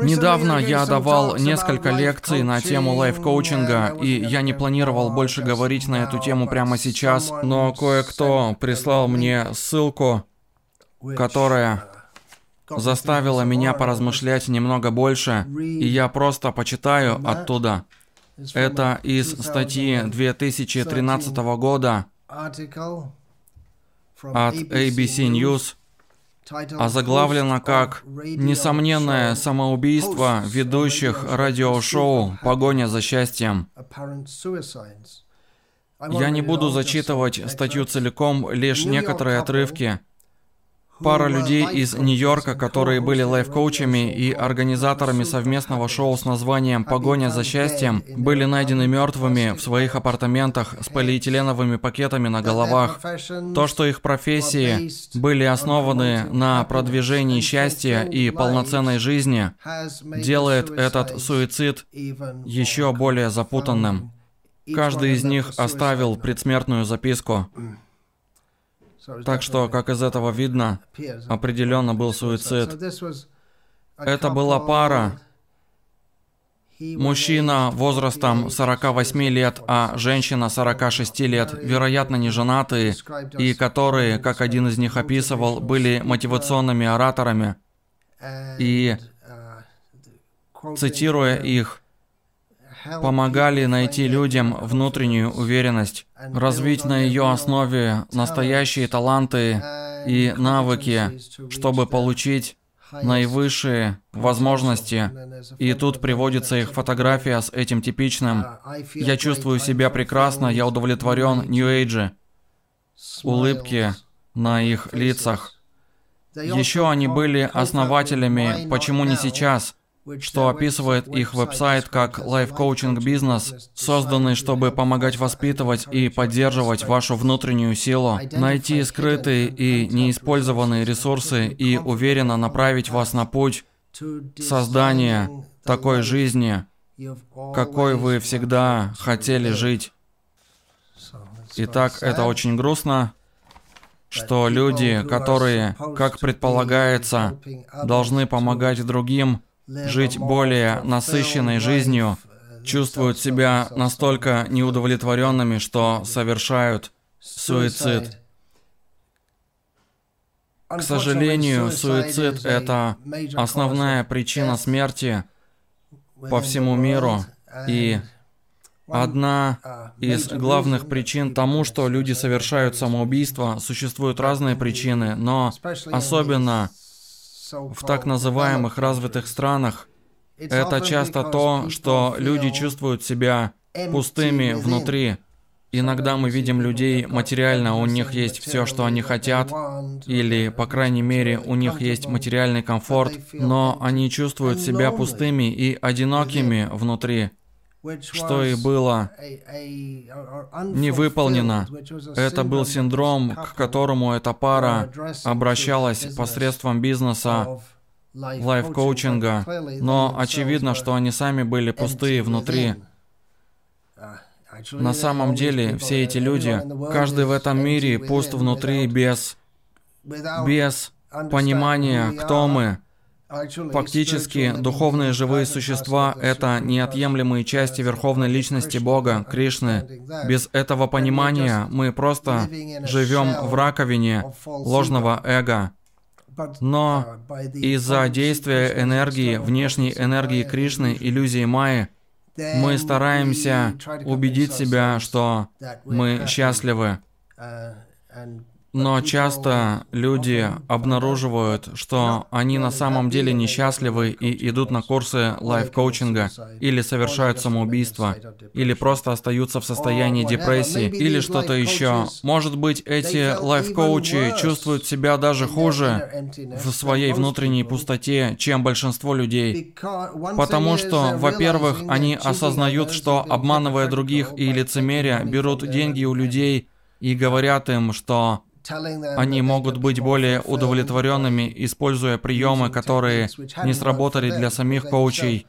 Недавно я давал несколько лекций на тему лайф-коучинга, и я не планировал больше говорить на эту тему прямо сейчас, но кое-кто прислал мне ссылку, которая заставила меня поразмышлять немного больше, и я просто почитаю оттуда. Это из статьи 2013 года от ABC News, озаглавлено как «Несомненное самоубийство ведущих радиошоу «Погоня за счастьем». Я не буду зачитывать статью целиком, лишь некоторые отрывки. Пара людей из Нью-Йорка, которые были лайф-коучами и организаторами совместного шоу с названием «Погоня за счастьем», были найдены мертвыми в своих апартаментах с полиэтиленовыми пакетами на головах. То, что их профессии были основаны на продвижении счастья и полноценной жизни, делает этот суицид еще более запутанным. Каждый из них оставил предсмертную записку. Так что, как из этого видно, определенно был суицид. Это была пара, Мужчина возрастом 48 лет, а женщина 46 лет, вероятно, не женатые, и которые, как один из них описывал, были мотивационными ораторами. И, цитируя их, помогали найти людям внутреннюю уверенность, развить на ее основе настоящие таланты и навыки, чтобы получить наивысшие возможности. И тут приводится их фотография с этим типичным «Я чувствую себя прекрасно, я удовлетворен, Нью-Эйджи». Улыбки на их лицах. Еще они были основателями «Почему не сейчас?», что описывает их веб-сайт как лайф-коучинг бизнес, созданный, чтобы помогать воспитывать и поддерживать вашу внутреннюю силу, найти скрытые и неиспользованные ресурсы и уверенно направить вас на путь создания такой жизни, какой вы всегда хотели жить. Итак, это очень грустно, что люди, которые, как предполагается, должны помогать другим, жить более насыщенной жизнью, чувствуют себя настолько неудовлетворенными, что совершают суицид. К сожалению, суицид – это основная причина смерти по всему миру. И одна из главных причин тому, что люди совершают самоубийство, существуют разные причины, но особенно в так называемых развитых странах. Это часто то, что люди чувствуют себя пустыми внутри. Иногда мы видим людей материально, у них есть все, что они хотят, или, по крайней мере, у них есть материальный комфорт, но они чувствуют себя пустыми и одинокими внутри что и было не выполнено. Это был синдром, к которому эта пара обращалась посредством бизнеса, лайф-коучинга, но очевидно, что они сами были пустые внутри. На самом деле, все эти люди, каждый в этом мире пуст внутри без, без понимания, кто мы, Фактически, духовные живые существа – это неотъемлемые части Верховной Личности Бога, Кришны. Без этого понимания мы просто живем в раковине ложного эго. Но из-за действия энергии, внешней энергии Кришны, иллюзии Майи, мы стараемся убедить себя, что мы счастливы. Но часто люди обнаруживают, что они на самом деле несчастливы и идут на курсы лайф-коучинга, или совершают самоубийство, или просто остаются в состоянии депрессии, или что-то еще. Может быть, эти лайф-коучи чувствуют себя даже хуже в своей внутренней пустоте, чем большинство людей. Потому что, во-первых, они осознают, что обманывая других и лицемерия, берут деньги у людей и говорят им, что они могут быть более удовлетворенными, используя приемы, которые не сработали для самих коучей,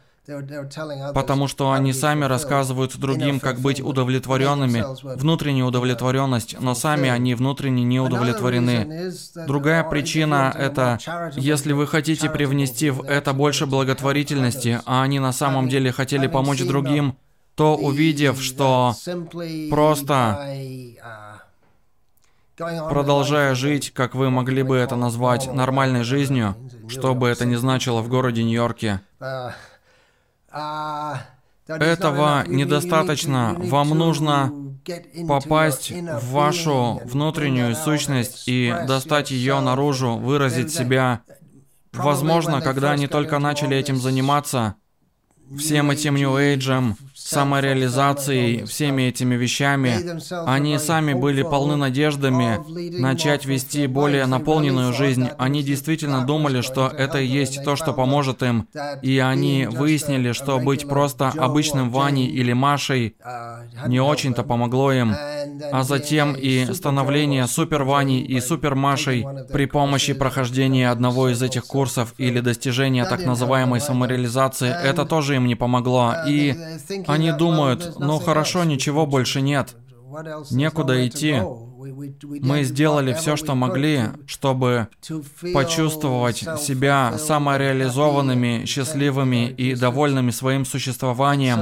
потому что они сами рассказывают другим, как быть удовлетворенными, внутренняя удовлетворенность, но сами они внутренне не удовлетворены. Другая причина — это, если вы хотите привнести в это больше благотворительности, а они на самом деле хотели помочь другим, то увидев, что просто продолжая жить, как вы могли бы это назвать, нормальной жизнью, что бы это ни значило в городе Нью-Йорке, этого недостаточно. Вам нужно попасть в вашу внутреннюю сущность и достать ее наружу, выразить себя. Возможно, когда они только начали этим заниматься, всем этим New Age, самореализацией, всеми этими вещами, они сами были полны надеждами начать вести более наполненную жизнь. Они действительно думали, что это и есть то, что поможет им. И они выяснили, что быть просто обычным Ваней или Машей не очень-то помогло им. А затем и становление Супер Ваней и Супер Машей при помощи прохождения одного из этих курсов или достижения так называемой самореализации, это тоже им не помогло. И они думают, ну хорошо, ничего больше нет, некуда идти. Мы сделали все, что могли, чтобы почувствовать себя самореализованными, счастливыми и довольными своим существованием,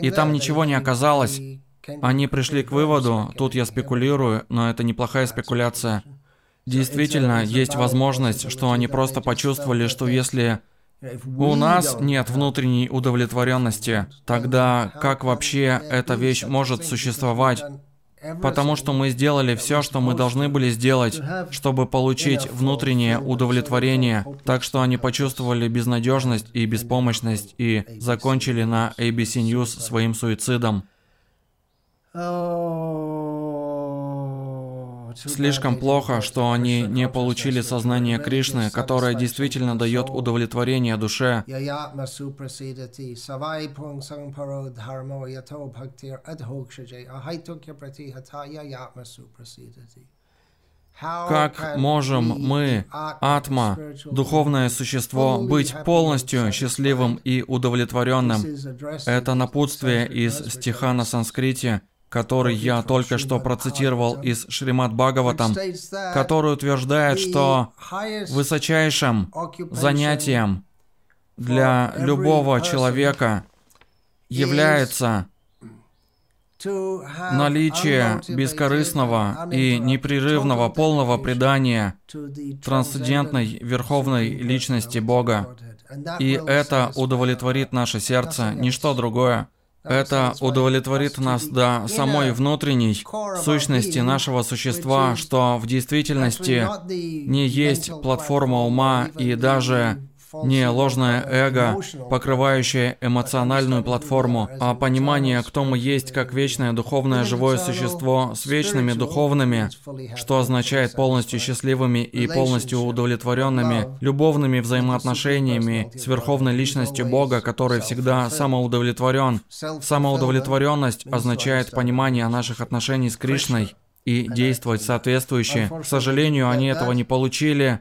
и там ничего не оказалось. Они пришли к выводу, тут я спекулирую, но это неплохая спекуляция. Действительно, есть возможность, что они просто почувствовали, что если у нас нет внутренней удовлетворенности. Тогда как вообще эта вещь может существовать? Потому что мы сделали все, что мы должны были сделать, чтобы получить внутреннее удовлетворение, так что они почувствовали безнадежность и беспомощность и закончили на ABC News своим суицидом. Слишком плохо, что они не получили сознание Кришны, которое действительно дает удовлетворение душе. Как можем мы, атма, духовное существо, быть полностью счастливым и удовлетворенным? Это напутствие из стиха на санскрите, который я только что процитировал из Шримад Бхагаватам, который утверждает, что высочайшим занятием для любого человека является наличие бескорыстного и непрерывного полного предания трансцендентной верховной личности Бога. И это удовлетворит наше сердце, ничто другое. Это удовлетворит нас до самой внутренней сущности нашего существа, что в действительности не есть платформа ума и даже не ложное эго, покрывающее эмоциональную платформу, а понимание, кто мы есть как вечное духовное живое существо с вечными духовными, что означает полностью счастливыми и полностью удовлетворенными любовными взаимоотношениями с Верховной Личностью Бога, который всегда самоудовлетворен. Самоудовлетворенность означает понимание наших отношений с Кришной и действовать соответствующе. К сожалению, они этого не получили.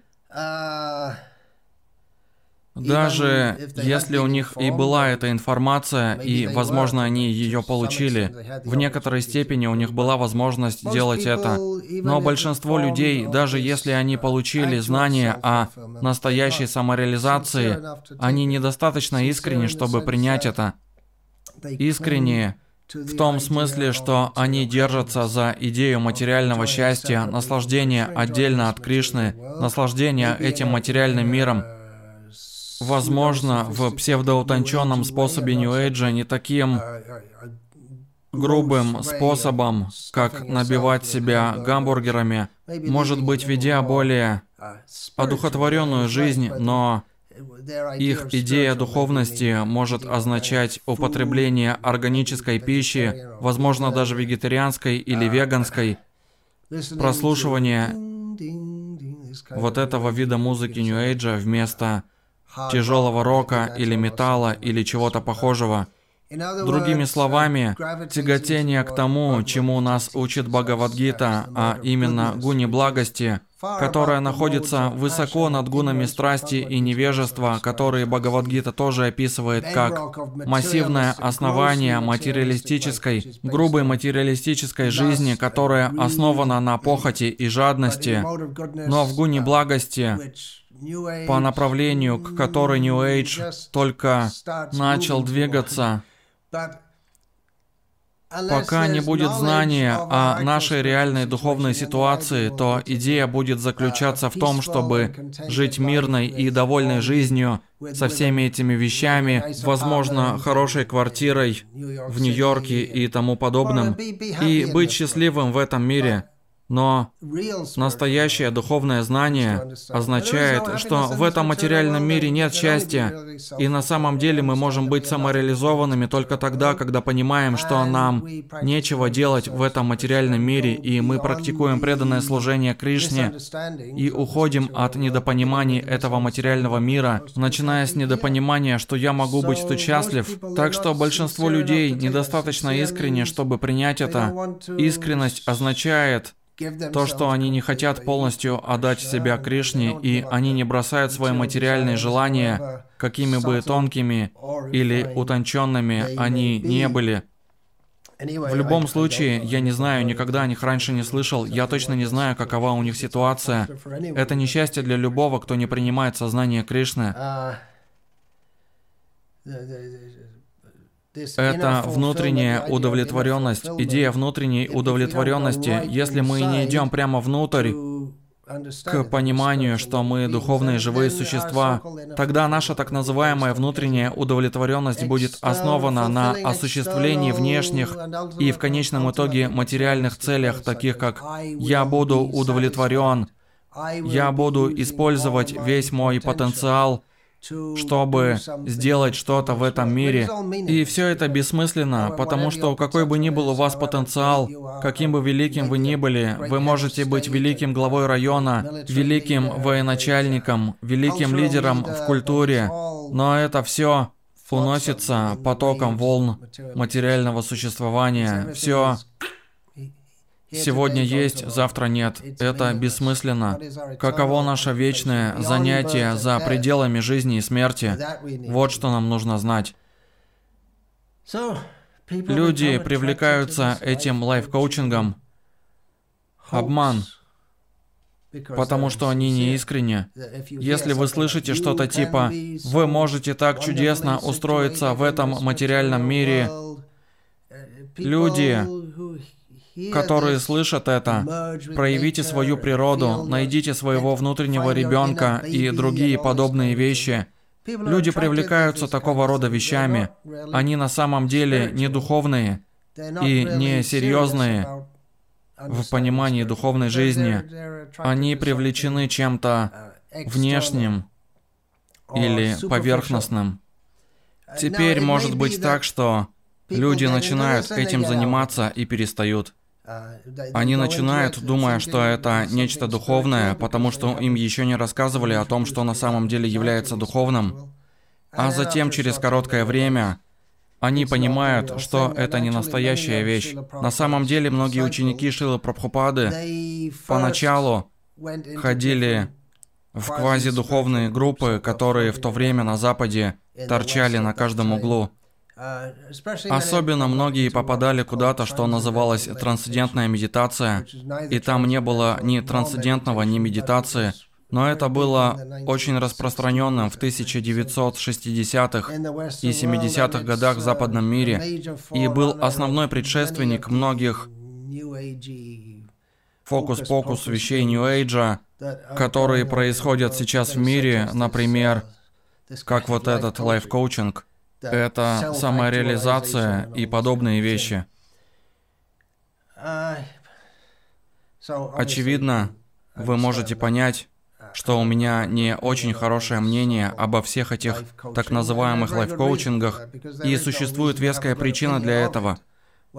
Даже если у них и была эта информация, и, возможно, они ее получили, в некоторой степени у них была возможность делать это. Но большинство людей, даже если они получили знания о настоящей самореализации, они недостаточно искренни, чтобы принять это. Искренние в том смысле, что они держатся за идею материального счастья, наслаждения отдельно от Кришны, наслаждения этим материальным миром, возможно, в псевдоутонченном способе Нью-Эйджа не таким грубым способом, как набивать себя гамбургерами, может быть, ведя более одухотворенную жизнь, но их идея духовности может означать употребление органической пищи, возможно, даже вегетарианской или веганской, прослушивание вот этого вида музыки Нью-Эйджа вместо тяжелого рока или металла или чего-то похожего. Другими словами, тяготение к тому, чему нас учит Бхагавадгита, а именно гуни благости, которая находится высоко над гунами страсти и невежества, которые Бхагавадгита тоже описывает как массивное основание материалистической, грубой материалистической жизни, которая основана на похоти и жадности, но в гуне благости, по направлению, к которой New Age только начал двигаться, Пока не будет знания о нашей реальной духовной ситуации, то идея будет заключаться в том, чтобы жить мирной и довольной жизнью со всеми этими вещами, возможно, хорошей квартирой в Нью-Йорке и тому подобным, и быть счастливым в этом мире. Но настоящее духовное знание означает, что в этом материальном мире нет счастья, и на самом деле мы можем быть самореализованными только тогда, когда понимаем, что нам нечего делать в этом материальном мире, и мы практикуем преданное служение Кришне и уходим от недопониманий этого материального мира, начиная с недопонимания, что я могу быть тут счастлив. Так что большинство людей недостаточно искренне, чтобы принять это. Искренность означает то, что они не хотят полностью отдать себя Кришне, и они не бросают свои материальные желания, какими бы тонкими или утонченными они не были. В любом случае, я не знаю, никогда о них раньше не слышал, я точно не знаю, какова у них ситуация. Это несчастье для любого, кто не принимает сознание Кришны. Это внутренняя удовлетворенность, идея внутренней удовлетворенности. Если мы не идем прямо внутрь, к пониманию, что мы духовные живые существа, тогда наша так называемая внутренняя удовлетворенность будет основана на осуществлении внешних и в конечном итоге материальных целях, таких как «я буду удовлетворен», «я буду использовать весь мой потенциал», чтобы сделать что-то в этом мире. И все это бессмысленно, потому что какой бы ни был у вас потенциал, каким бы великим вы ни были, вы можете быть великим главой района, великим военачальником, великим лидером в культуре, но это все уносится потоком волн материального существования. Все Сегодня есть, завтра нет. Это бессмысленно. Каково наше вечное занятие за пределами жизни и смерти? Вот что нам нужно знать. Люди привлекаются этим лайф-коучингом. Обман. Потому что они не искренне. Если вы слышите что-то типа «Вы можете так чудесно устроиться в этом материальном мире», люди, которые слышат это. Проявите свою природу, найдите своего внутреннего ребенка и другие подобные вещи. Люди привлекаются такого рода вещами. Они на самом деле не духовные и не серьезные в понимании духовной жизни. Они привлечены чем-то внешним или поверхностным. Теперь может быть так, что люди начинают этим заниматься и перестают. Они начинают, думая, что это нечто духовное, потому что им еще не рассказывали о том, что на самом деле является духовным. А затем, через короткое время, они понимают, что это не настоящая вещь. На самом деле, многие ученики Шилы Прабхупады поначалу ходили в квазидуховные группы, которые в то время на Западе торчали на каждом углу. Особенно многие попадали куда-то, что называлось трансцендентная медитация, и там не было ни трансцендентного, ни медитации, но это было очень распространенным в 1960-х и 70-х годах в западном мире и был основной предшественник многих фокус-покус вещей Нью-Эйджа, которые происходят сейчас в мире, например, как вот этот лайф-коучинг. Это самореализация и подобные вещи. Очевидно, вы можете понять, что у меня не очень хорошее мнение обо всех этих так называемых лайф-коучингах, и существует веская причина для этого.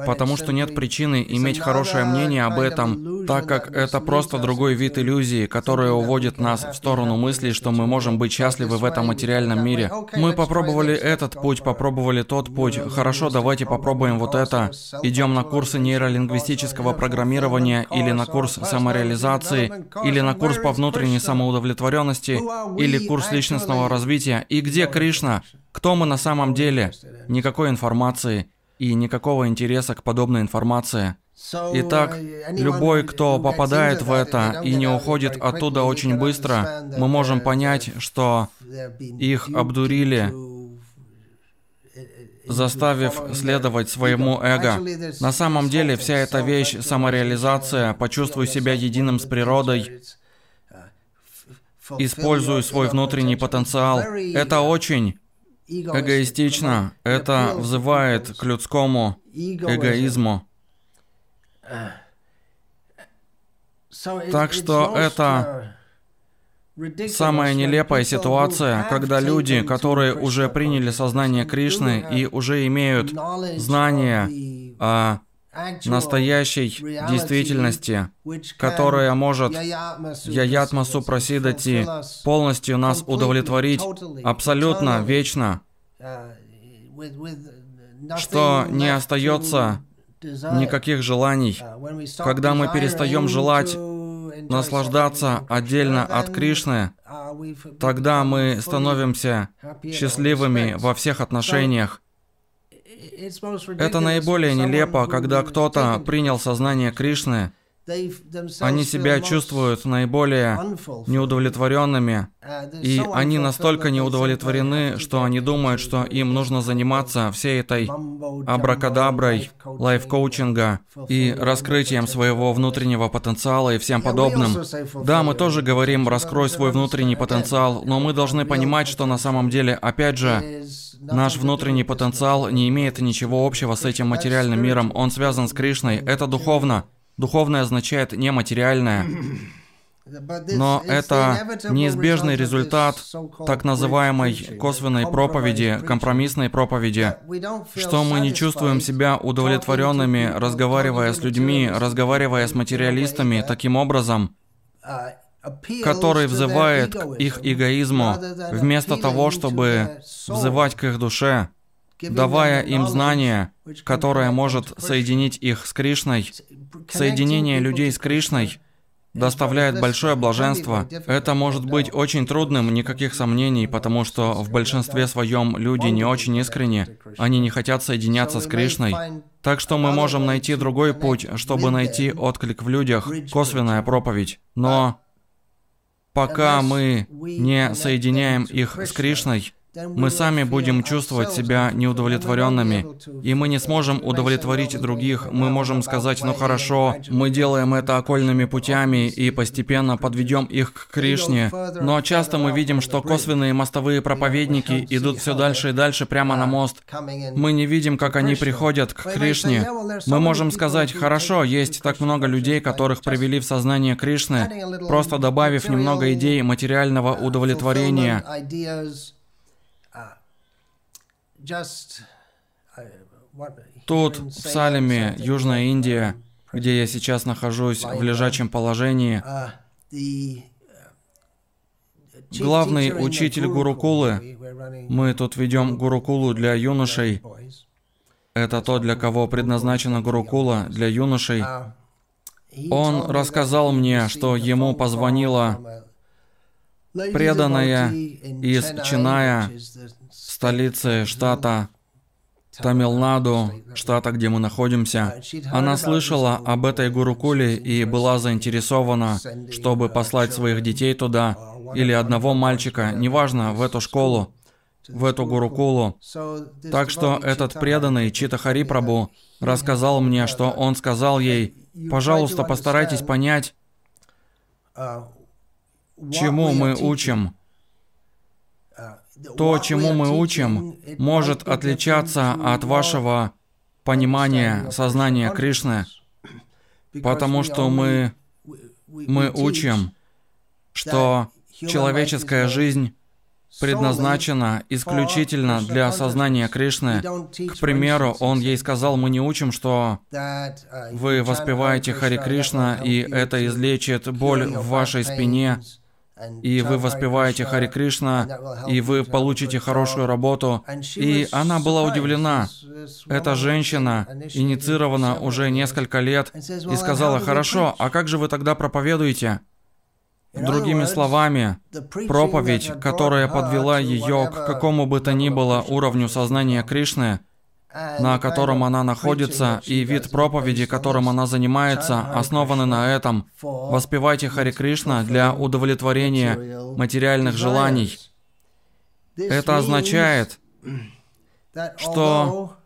Потому что нет причины иметь хорошее мнение об этом, так как это просто другой вид иллюзии, которая уводит нас в сторону мысли, что мы можем быть счастливы в этом материальном мире. Мы попробовали этот путь, попробовали тот путь. Хорошо, давайте попробуем вот это. Идем на курсы нейролингвистического программирования или на курс самореализации, или на курс по внутренней самоудовлетворенности, или курс личностного развития. И где Кришна? Кто мы на самом деле? Никакой информации и никакого интереса к подобной информации. Итак, любой, кто попадает в это и не уходит оттуда очень быстро, мы можем понять, что их обдурили, заставив следовать своему эго. На самом деле, вся эта вещь, самореализация, почувствуй себя единым с природой, используй свой внутренний потенциал, это очень эгоистично. Это взывает к людскому эгоизму. Так что это самая нелепая ситуация, когда люди, которые уже приняли сознание Кришны и уже имеют знания о настоящей действительности, которая может Яятма Супрасидати полностью нас удовлетворить абсолютно вечно, что не остается никаких желаний. Когда мы перестаем желать наслаждаться отдельно от Кришны, тогда мы становимся счастливыми во всех отношениях. Это наиболее нелепо, когда кто-то принял сознание Кришны, они себя чувствуют наиболее неудовлетворенными, и они настолько неудовлетворены, что они думают, что им нужно заниматься всей этой абракадаброй, лайф-коучинга и раскрытием своего внутреннего потенциала и всем подобным. Да, мы тоже говорим «раскрой свой внутренний потенциал», но мы должны понимать, что на самом деле, опять же, Наш внутренний потенциал не имеет ничего общего с этим материальным миром, он связан с Кришной, это духовно. Духовное означает нематериальное. Но это неизбежный результат так называемой косвенной проповеди, компромиссной проповеди, что мы не чувствуем себя удовлетворенными, разговаривая с людьми, разговаривая с материалистами таким образом, который взывает к их эгоизму, вместо того, чтобы взывать к их душе, давая им знание, которое может соединить их с Кришной. Соединение людей с Кришной доставляет большое блаженство. Это может быть очень трудным, никаких сомнений, потому что в большинстве своем люди не очень искренни, они не хотят соединяться с Кришной. Так что мы можем найти другой путь, чтобы найти отклик в людях, косвенная проповедь. Но пока мы не соединяем их с Кришной, мы сами будем чувствовать себя неудовлетворенными, и мы не сможем удовлетворить других. Мы можем сказать, ну хорошо, мы делаем это окольными путями и постепенно подведем их к Кришне. Но часто мы видим, что косвенные мостовые проповедники идут все дальше и дальше прямо на мост. Мы не видим, как они приходят к Кришне. Мы можем сказать, хорошо, есть так много людей, которых привели в сознание Кришны, просто добавив немного идей материального удовлетворения. Тут, в Салеме, Южная Индия, где я сейчас нахожусь в лежачем положении, главный учитель Гурукулы, мы тут ведем Гурукулу для юношей, это то, для кого предназначена Гурукула, для юношей, он рассказал мне, что ему позвонила преданная из Чиная, столицы штата Тамилнаду, штата, где мы находимся. Она слышала об этой Гурукуле и была заинтересована, чтобы послать своих детей туда, или одного мальчика, неважно, в эту школу, в эту Гурукулу. Так что этот преданный Чита Хари Прабу рассказал мне, что он сказал ей, пожалуйста, постарайтесь понять, чему мы учим. То, чему мы учим, может отличаться от вашего понимания сознания Кришны, потому что мы, мы учим, что человеческая жизнь предназначена исключительно для осознания Кришны. К примеру, он ей сказал, мы не учим, что вы воспеваете Хари Кришна, и это излечит боль в вашей спине, и вы воспеваете Хари Кришна, и вы получите хорошую работу. И она была удивлена. Эта женщина инициирована уже несколько лет и сказала, хорошо, а как же вы тогда проповедуете? Другими словами, проповедь, которая подвела ее к какому бы то ни было уровню сознания Кришны, на котором она находится, и вид проповеди, которым она занимается, основаны на этом. Воспевайте Хари Кришна для удовлетворения материальных желаний. Это означает, что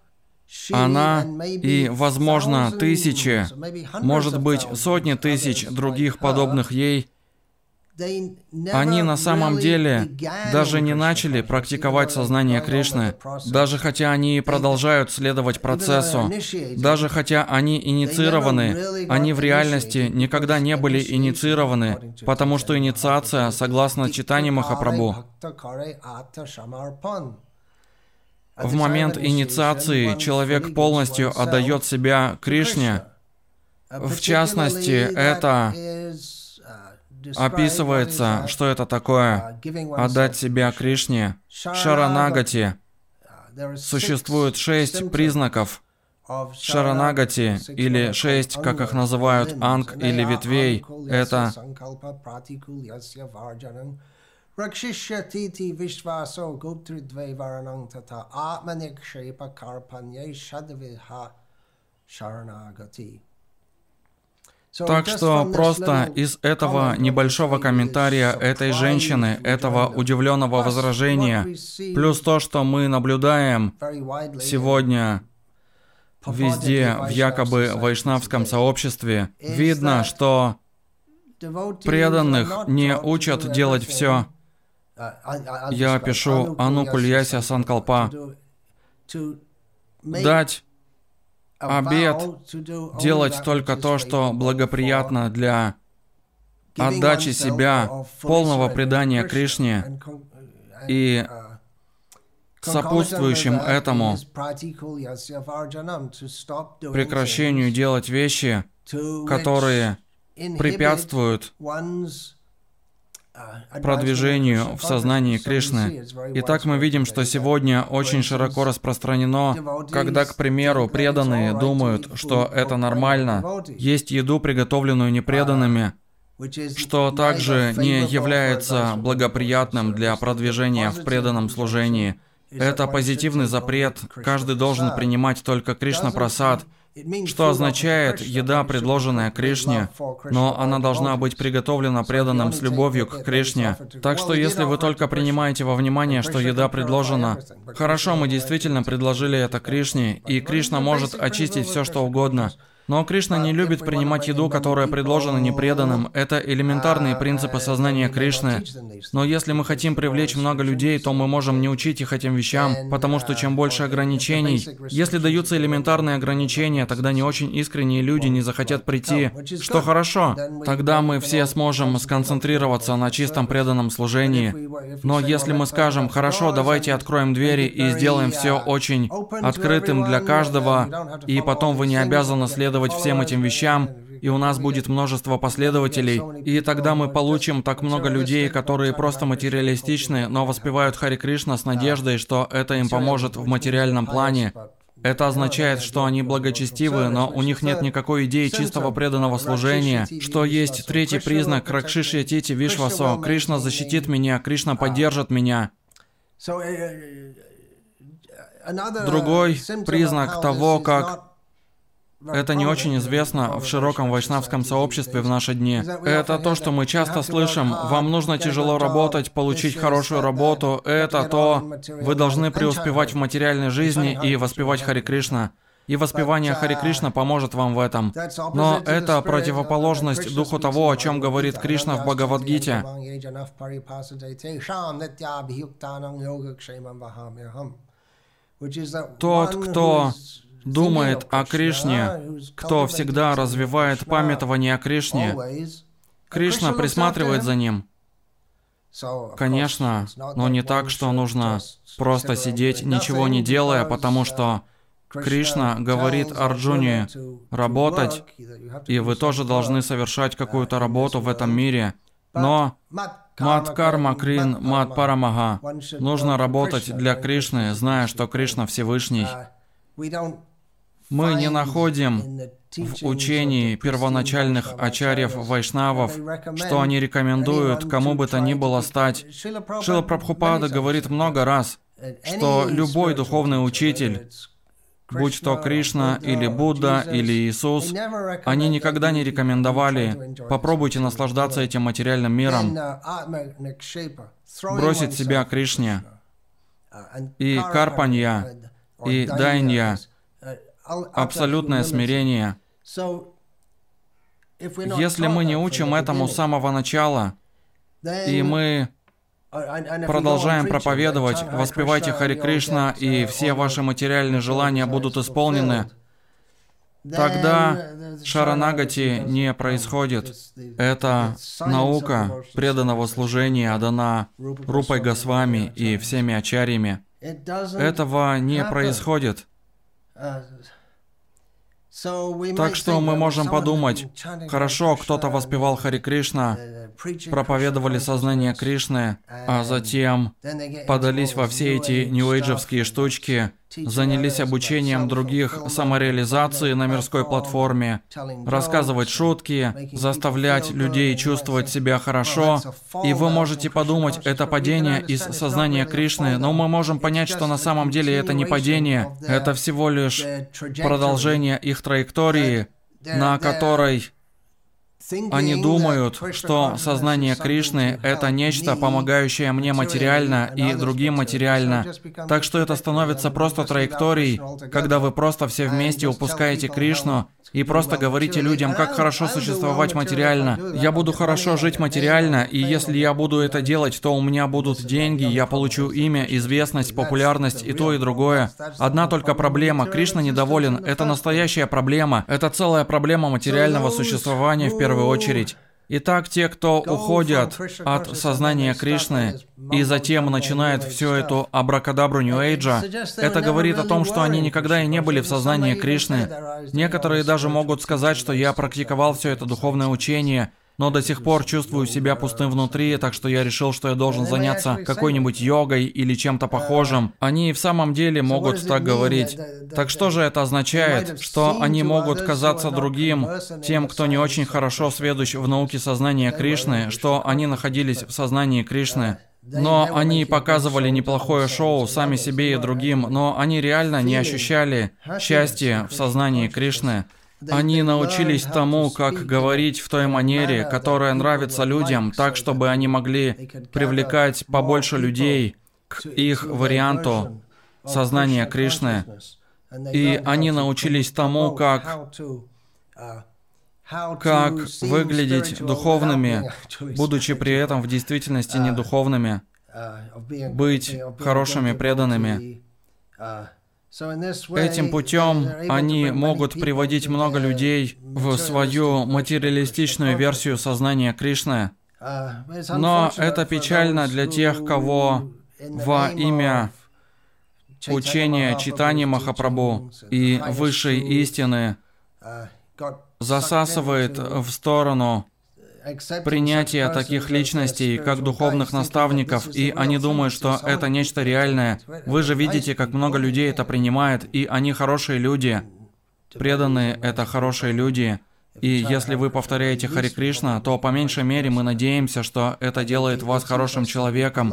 она и, возможно, тысячи, может быть, сотни тысяч других подобных ей они на самом деле даже не начали практиковать сознание Кришны, даже хотя они продолжают следовать процессу, даже хотя они инициированы, они в реальности никогда не были инициированы, потому что инициация, согласно читанию Махапрабху, в момент инициации человек полностью отдает себя Кришне. В частности, это описывается, что это такое отдать себя Кришне, Шаранагати. Существует шесть признаков Шаранагати, или шесть, как их называют, анг или ветвей. Это goptridve varanang tata atmanikshrepa karpanye shadviha sharanagati. Так что просто из этого небольшого комментария этой женщины, этого удивленного возражения, плюс то, что мы наблюдаем сегодня везде в якобы вайшнавском сообществе, видно, что преданных не учат делать все. Я пишу Анукульяся Санкалпа. Дать обед делать только то, что благоприятно для отдачи себя, полного предания Кришне и сопутствующим этому прекращению делать вещи, которые препятствуют продвижению в сознании Кришны. Итак, мы видим, что сегодня очень широко распространено, когда, к примеру, преданные думают, что это нормально, есть еду, приготовленную непреданными, что также не является благоприятным для продвижения в преданном служении. Это позитивный запрет, каждый должен принимать только Кришна Прасад – что означает еда, предложенная Кришне, но она должна быть приготовлена преданным с любовью к Кришне. Так что если вы только принимаете во внимание, что еда предложена, хорошо, мы действительно предложили это Кришне, и Кришна может очистить все, что угодно. Но Кришна не любит принимать еду, которая предложена непреданным. Это элементарные принципы сознания Кришны. Но если мы хотим привлечь много людей, то мы можем не учить их этим вещам, потому что чем больше ограничений, если даются элементарные ограничения, тогда не очень искренние люди не захотят прийти, что хорошо. Тогда мы все сможем сконцентрироваться на чистом преданном служении. Но если мы скажем, хорошо, давайте откроем двери и сделаем все очень открытым для каждого, и потом вы не обязаны следовать следовать всем этим вещам, и у нас будет множество последователей, и тогда мы получим так много людей, которые просто материалистичны, но воспевают Хари Кришна с надеждой, что это им поможет в материальном плане. Это означает, что они благочестивы, но у них нет никакой идеи чистого преданного служения, что есть третий признак Ракшишья Тити Вишвасо. Кришна защитит меня, Кришна поддержит меня. Другой признак того, как это не очень известно в широком вайшнавском сообществе в наши дни. Это то, что мы часто слышим. Вам нужно тяжело работать, получить хорошую работу. Это то. Вы должны преуспевать в материальной жизни и воспевать Хари Кришна. И воспевание Хари Кришна поможет вам в этом. Но это противоположность духу того, о чем говорит Кришна в Бхагавадгите. Тот, кто думает о Кришне, кто всегда развивает памятование о Кришне, Кришна присматривает за ним. Конечно, но не так, что нужно просто сидеть, ничего не делая, потому что Кришна говорит Арджуне работать, и вы тоже должны совершать какую-то работу в этом мире. Но Мат Карма Крин Мат Парамага. Нужно работать для Кришны, зная, что Кришна Всевышний. Мы не находим в учении первоначальных ачарьев вайшнавов, что они рекомендуют кому бы то ни было стать. Шила Прабхупада говорит много раз, что любой духовный учитель, будь то Кришна или Будда или Иисус, они никогда не рекомендовали «попробуйте наслаждаться этим материальным миром, бросить себя Кришне». И Карпанья, и Дайнья, абсолютное смирение. Если мы не учим этому с самого начала, и мы продолжаем проповедовать, воспевайте Хари Кришна, и все ваши материальные желания будут исполнены, тогда Шаранагати не происходит. Это наука преданного служения дана Рупой Госвами и всеми ачарьями. Этого не происходит. Так что мы можем подумать, хорошо, кто-то воспевал Хари Кришна, проповедовали сознание Кришны, а затем подались во все эти нью-эйджевские штучки, занялись обучением других самореализации на мирской платформе, рассказывать шутки, заставлять людей чувствовать себя хорошо. И вы можете подумать, это падение из сознания Кришны, но мы можем понять, что на самом деле это не падение, это всего лишь продолжение их траектории, на которой они думают, что сознание Кришны — это нечто, помогающее мне материально и другим материально. Так что это становится просто траекторией, когда вы просто все вместе упускаете Кришну и просто говорите людям, как хорошо существовать материально. Я буду хорошо жить материально, и если я буду это делать, то у меня будут деньги, я получу имя, известность, популярность и то, и другое. Одна только проблема. Кришна недоволен. Это настоящая проблема. Это целая проблема материального существования в первую очередь. Итак, те, кто уходят от сознания Кришны и затем начинают всю эту абракадабру Нью-Эйджа, это говорит о том, что они никогда и не были в сознании Кришны. Некоторые даже могут сказать, что я практиковал все это духовное учение, но до сих пор чувствую себя пустым внутри, так что я решил, что я должен заняться какой-нибудь йогой или чем-то похожим. Они и в самом деле могут так говорить. Так что же это означает? Что они могут казаться другим, тем, кто не очень хорошо сведущ в науке сознания Кришны, что они находились в сознании Кришны. Но они показывали неплохое шоу сами себе и другим, но они реально не ощущали счастья в сознании Кришны. Они научились тому, как говорить в той манере, которая нравится людям, так, чтобы они могли привлекать побольше людей к их варианту сознания Кришны. И они научились тому, как как выглядеть духовными, будучи при этом в действительности не духовными, быть хорошими преданными. Этим путем они могут приводить много людей в свою материалистичную версию сознания Кришны. Но это печально для тех, кого во имя учения читания Махапрабху и высшей истины засасывает в сторону принятие таких личностей, как духовных наставников, и они думают, что это нечто реальное. Вы же видите, как много людей это принимает, и они хорошие люди. Преданные — это хорошие люди. И если вы повторяете Хари Кришна, то по меньшей мере мы надеемся, что это делает вас хорошим человеком.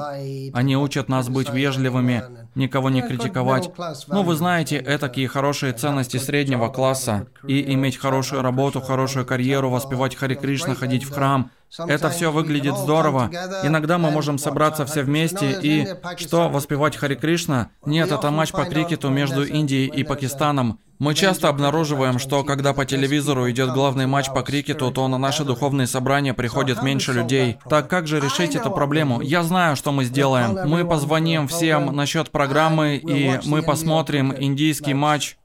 Они учат нас быть вежливыми, никого не критиковать. Ну, вы знаете, это такие хорошие ценности среднего класса. И иметь хорошую работу, хорошую карьеру, воспевать Хари Кришна, ходить в храм. Это все выглядит здорово. Иногда мы можем собраться все вместе и... Что, воспевать Хари Кришна? Нет, это матч по крикету между Индией и Пакистаном. Мы часто обнаруживаем, что когда по телевизору идет главный матч по крикету, то на наши духовные собрания приходит меньше людей. Так как же решить эту проблему? Я знаю, что мы сделаем. Мы позвоним всем насчет программы, и мы посмотрим индийский матч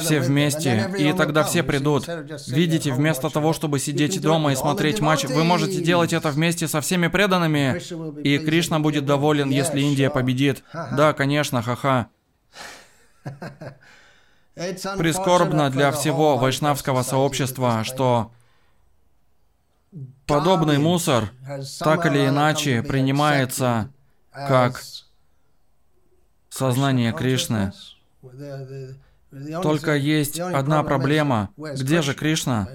все вместе, и тогда все придут. Видите, вместо того, чтобы сидеть дома и смотреть матч, вы можете делать это вместе со всеми преданными, и Кришна будет доволен, если Индия победит. Да, конечно, ха-ха. Прискорбно для всего вайшнавского сообщества, что подобный мусор так или иначе принимается как сознание Кришны. Только есть одна проблема. Где же Кришна?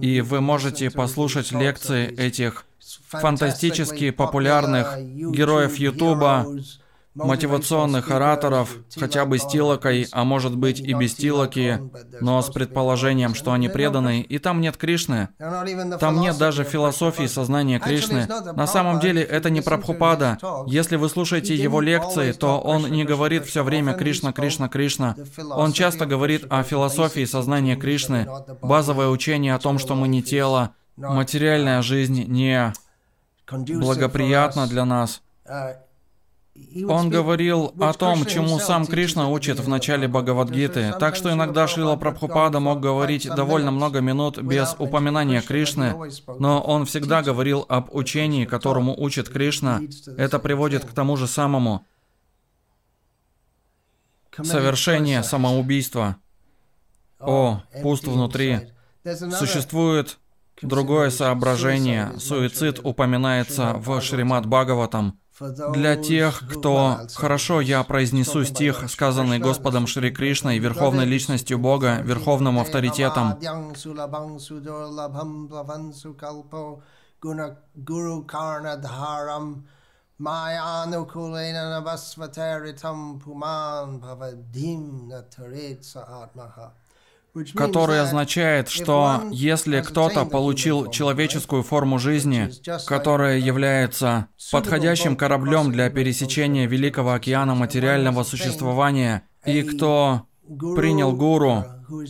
И вы можете послушать лекции этих фантастически популярных героев Ютуба, мотивационных ораторов, хотя бы с тилокой, а может быть и без тилоки, но с предположением, что они преданы, и там нет Кришны. Там нет даже философии сознания Кришны. На самом деле это не Прабхупада. Если вы слушаете его лекции, то он не говорит все время Кришна, Кришна, Кришна. Он часто говорит о философии сознания Кришны, базовое учение о том, что мы не тело, материальная жизнь не благоприятна для нас. Он говорил о том, чему сам Кришна учит в начале Бхагавадгиты, так что иногда Шрила Прабхупада мог говорить довольно много минут без упоминания Кришны, но он всегда говорил об учении, которому учит Кришна. Это приводит к тому же самому. Совершение самоубийства. О, пуст внутри. Существует другое соображение. Суицид упоминается в Шримад Бхагаватам. Для тех, кто... Хорошо, я произнесу стих, сказанный Господом Шри Кришной, Верховной Личностью Бога, Верховным Авторитетом. Навасватеритам пуман бхавадим натарет саатмаха который означает, что если кто-то получил человеческую форму жизни, которая является подходящим кораблем для пересечения Великого океана материального существования, и кто принял гуру,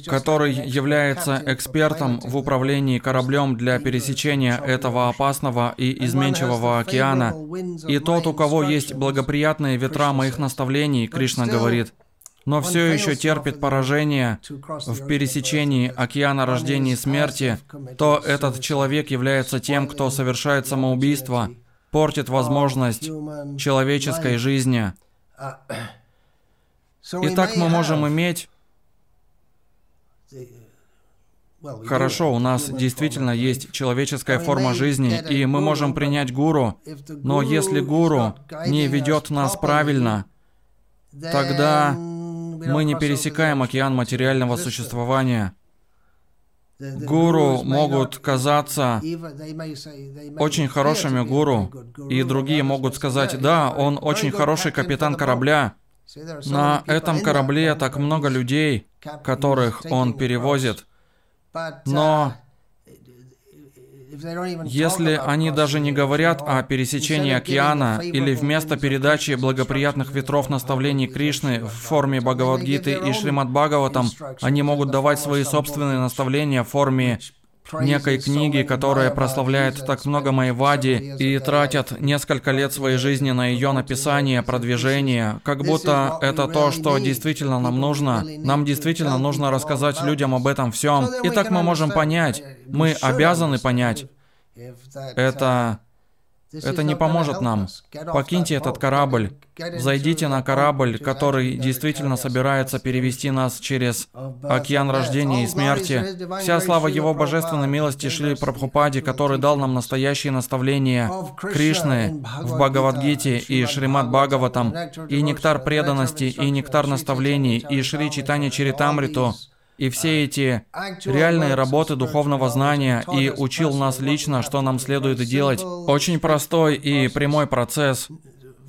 который является экспертом в управлении кораблем для пересечения этого опасного и изменчивого океана, и тот, у кого есть благоприятные ветра моих наставлений, Кришна говорит, но все еще терпит поражение в пересечении океана рождения и смерти, то этот человек является тем, кто совершает самоубийство, портит возможность человеческой жизни. Итак, мы можем иметь... Хорошо, у нас действительно есть человеческая форма жизни, и мы можем принять гуру, но если гуру не ведет нас правильно, тогда мы не пересекаем океан материального существования. Гуру могут казаться очень хорошими гуру, и другие могут сказать, да, он очень хороший капитан корабля. На этом корабле так много людей, которых он перевозит. Но если они даже не говорят о пересечении океана или вместо передачи благоприятных ветров наставлений Кришны в форме Бхагавадгиты и Шримад Бхагаватам, они могут давать свои собственные наставления в форме некой книги, которая прославляет так много Майвади и тратят несколько лет своей жизни на ее написание, продвижение, как будто это то, что действительно нам нужно. Нам действительно нужно рассказать людям об этом всем. И так мы можем понять, мы обязаны понять, это это не поможет нам. Покиньте этот корабль. Зайдите на корабль, который действительно собирается перевести нас через океан рождения и смерти. Вся слава Его божественной милости Шли Прабхупаде, который дал нам настоящие наставления Кришны в Бхагавадгите и Шримад Бхагаватам, и нектар преданности, и нектар наставлений, и Шри Читани Чаритамриту, и все эти реальные работы духовного знания и учил нас лично, что нам следует делать. Очень простой и прямой процесс.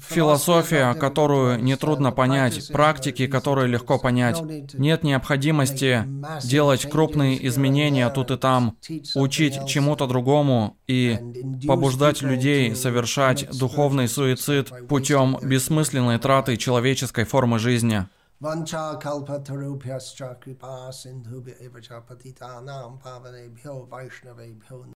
Философия, которую нетрудно понять, практики, которые легко понять. Нет необходимости делать крупные изменения тут и там, учить чему-то другому и побуждать людей совершать духовный суицид путем бессмысленной траты человеческой формы жизни. Vancha kalpatarupyascha kripa sindhubhya evacha patitanam pavanebhyo vaishnavebhyo